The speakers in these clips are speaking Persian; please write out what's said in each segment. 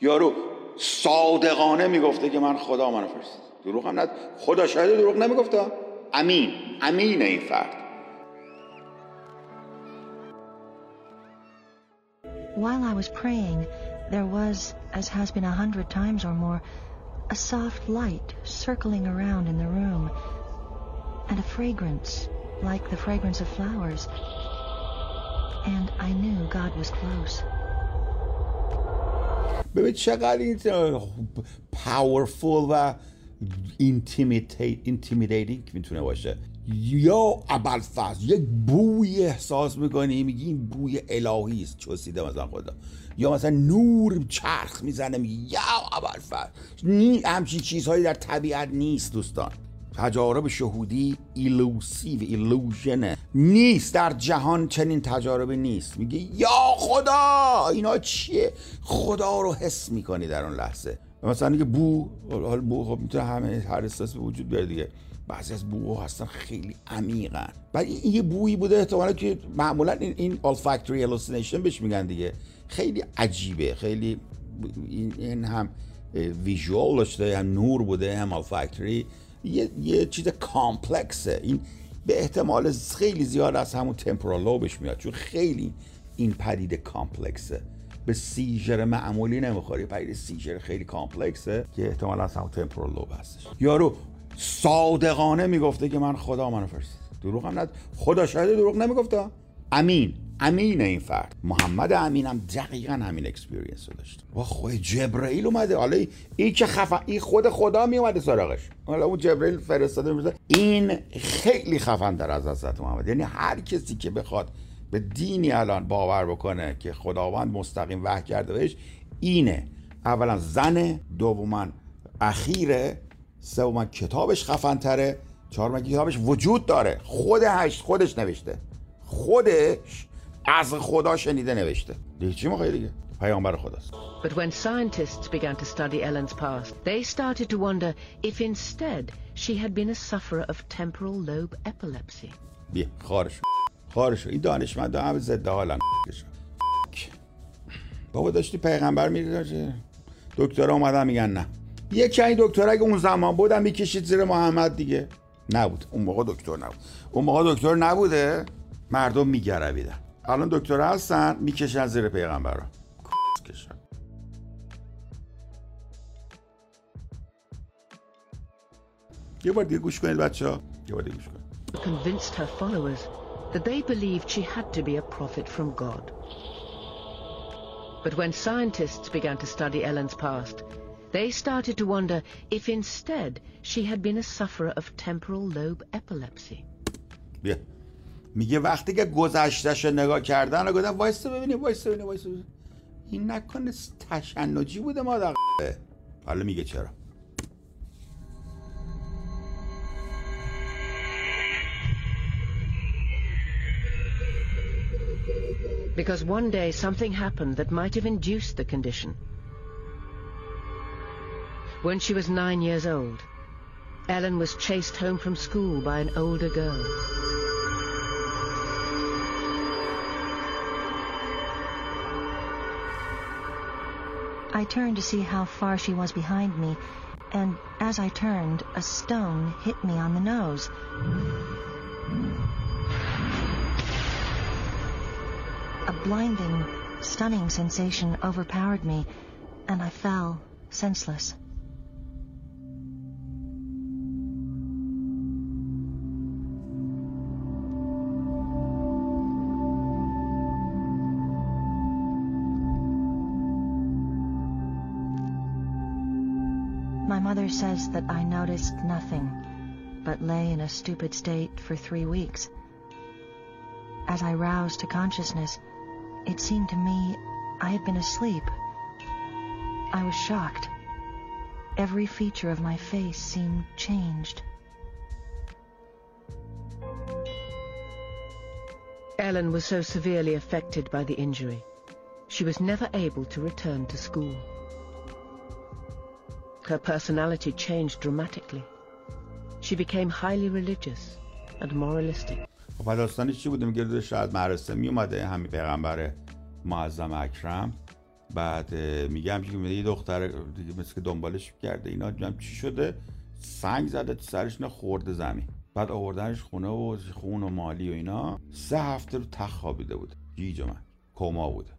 یارو صادقانه می‌گفته که من خدا منو فرست دروغ هم ند خدا شاید دروغ نمی‌گفته امین امین این فرد While I was praying, there was, as has been a hundred times or more, a soft light circling around in the room, and a fragrance like the fragrance of flowers. And I knew God was close. ببین چقدر این powerful و intimidating می‌تونه باشه. یا ابرفض یک بوی احساس می‌کنی میگی این بوی الهی است. چسیده مثلا خدا. یا مثلا نور چرخ می‌زنه میگی یا ابرفض نی همچین چیزهایی در طبیعت نیست دوستان. تجارب شهودی illusive illusion ه نیست در جهان چنین تجاربی نیست. میگه یا خدا! اینا چیه؟ خدا رو حس می‌کنی در اون لحظه. مثلا دیگه بو حال بو خب می‌تونه همه هر احساس به وجود بیاره دیگه. بعضی از بوها هستن خیلی عمیقن. بعد این یه بویی بوده احتمالا که معمولا این این olfactory hallucination بهش میگن دیگه. خیلی عجیبه. خیلی این هم ویژوال داشته هم نور بوده هم olfactory. یه, یه چیز کامپلکسه این به احتمال خیلی زیاد از همون تمپورال لوبش میاد. چون خیلی این پدیده کامپلکسه. به سیجر معمولی نمی‌خوری. پدیده سیجر خیلی کامپلکسه که احتمال از همون تمپورال لوب هستش یارو صادقانه می‌گفته که من خدا منو فرست دروغ هم ند خدا شاید دروغ نمی‌گفته. امین. امین این فرد. محمد امین هم دقیقا همین اکسپیرینس رو داشت. و خود جبرئیل اومده. حالا این که خفن این خود خدا می اومده سراغش. حالا اون جبرئیل فرستاده میشه این خیلی خفن در از حضرت محمد. یعنی هر کسی که بخواد به دینی الان باور بکنه که خداوند مستقیم وحی کرده بهش اینه. اولا زن دوما اخیره سوما کتابش خفن تره چهارم کتابش وجود داره. خودش خودش نوشته. خودش از خدا شنیده نوشته. دیگه چی می‌خوای دیگه؟ پیامبر خداست. But when scientists began to study Ellen's past, they started to wonder if instead she had been a sufferer of temporal lobe epilepsy. بیا خارش. خارش. این دانشمند هم ضد حالن بابا داشتی پیغمبر میری دکتر اومدن میگن نه. یکی این دکتر اگه اون زمان بودم می‌کشید زیر محمد دیگه. نبود. اون موقع دکتر نبود. اون موقع دکتر نبوده. مردم میگرویدن. الان دکتر هستن میکشن زیر پیغمبر رو کشن یه بار دیگه گوش کنید بچه ها یه بار دیگه گوش کنید Convinced her followers that they believed she had to be a prophet from God. But when scientists began to study Ellen's past, they started to wonder if instead she had been a sufferer of temporal lobe epilepsy. بیا میگه وقتی که گذشتش نگاه کردن گفتم وایسا ببینیم وایسا ببینیم وایسا ببینیم این نکنه تشنجی بوده ما در حالا میگه چرا Because one day something happened that might have induced the condition. When she was nine years old, Ellen was chased home from school by an older girl. I turned to see how far she was behind me, and as I turned, a stone hit me on the nose. A blinding, stunning sensation overpowered me, and I fell senseless. Mother says that I noticed nothing, but lay in a stupid state for three weeks. As I roused to consciousness, it seemed to me I had been asleep. I was shocked. Every feature of my face seemed changed. Ellen was so severely affected by the injury, she was never able to return to school. Her personality changed dramatically. She became highly religious and moralistic. خب داستانی چی بوده میگه شاید مراسم می اومده همین پیغمبر معظم اکرم. بعد میگم که یه دختر دیگه مثل که دنبالش کرده. اینا میگم چی شده؟ سنگ زده تو سرش نه خورده زمین. بعد آوردنش خونه و خون و مالی و اینا. سه هفته رو تخ خوابیده بود. جیج من کما بوده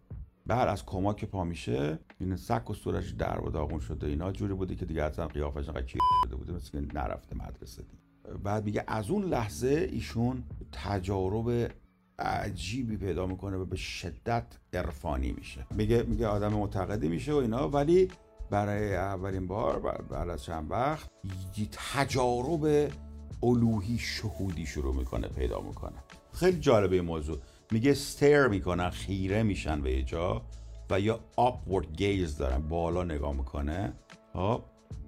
بعد از کما که پا میشه این سک و صورتش در و داغون شده اینا. جوری بوده که دیگه اصلا قیافش انقدر شده بوده مثل که نرفته مدرسه. دیگه بعد میگه از اون لحظه ایشون تجارب عجیبی پیدا می‌کنه و به شدت عرفانی میشه. میگه میگه آدم معتقدی میشه و اینا. ولی برای اولین بار بعد از چند وقت تجارب الوهی شهودی شروع می‌کنه پیدا می‌کنه. خیلی جالبه این موضوع. میگه ستیر می‌کنن خیره میشن به یه جا و یا upward gaze دارن بالا نگاه می‌کنه خب؟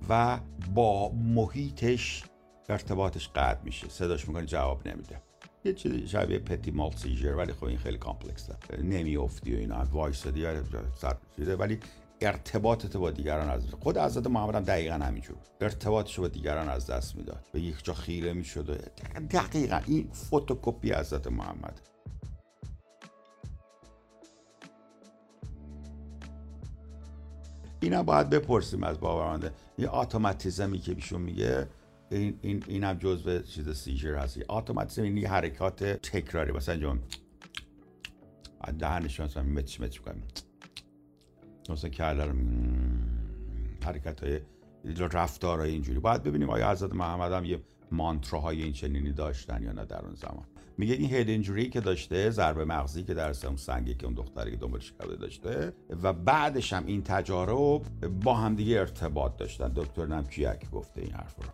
و با محیطش ارتباطش قطع میشه. صداش می‌کنه جواب نمیده. یه چیزی شبیه پتی مال سیجر ولی خب این خیلی کامپلکسه نمیافتی و اینا وایسادی ولی ارتباطت با دیگران از خود حضرت محمد هم دقیقا همینجور. ارتباطش با دیگران از دست می‌داد. به یک جا خیره می‌شد دقیقا این فتوکپی حضرت محمد. اینا باید بپرسیم از باورمنده یه آتوماتیزمی که بیشون میگه این این اینم جزء چیز سیجر هست اتوماتیزم این یه حرکات تکراری. مثلا جون دهنشون مثلا مچ مچ کنیم مثلا کله حرکت های رفتار های اینجوری. باید ببینیم آیا حضرت محمد هم یه مانتراهای این چنینی داشتن یا نه در اون زمان. میگه این هید اینجوری که داشته ضربه مغزی که در اون سنگی که اون دختری که دنبالش کرده داشته و بعدش هم این تجارب با همدیگه ارتباط داشتن. دکتر نمکیک گفته این حرف رو.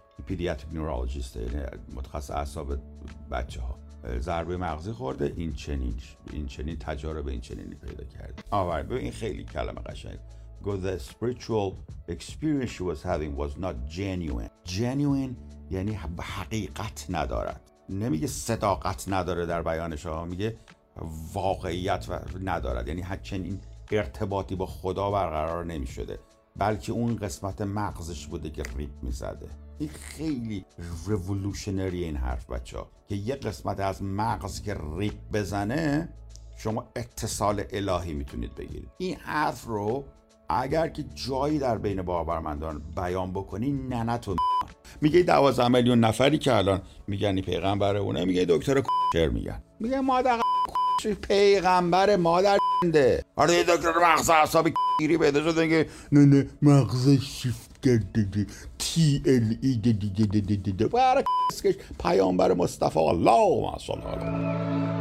نورولوژیست یعنی متخصص اعصاب بچه ها ضربه مغزی خورده این چنین این چنین تجارب این چنینی پیدا کرده. آور این خیلی کلمه قشنگ. Go the spiritual experience she was having was not genuine. Genuine یعنی حقیقت ندارد. نمیگه صداقت نداره در بیانش ها میگه واقعیت ندارد. یعنی این ارتباطی با خدا برقرار نمی‌شده بلکه اون قسمت مغزش بوده که ریپ می‌زده. این خیلی رولوشنری این حرف بچه ها که یه قسمت از مغز که ریپ بزنه شما اتصال الهی می‌تونید بگیرید. این حرف رو اگر که جایی در بین باورمندان بیان بکنی ننتو میگه دوازده میلیون نفری که الان میگن پیغمبر اونه میگه دکتر کشر میگن. میگه مادر پیغمبر مادر ده. آره دکتر مغز اعصاب گیری پیدا شده که نه نه مغز شیفت تی ال ای دی دی دی دی دی دی پیامبر مصطفی الله صلی الله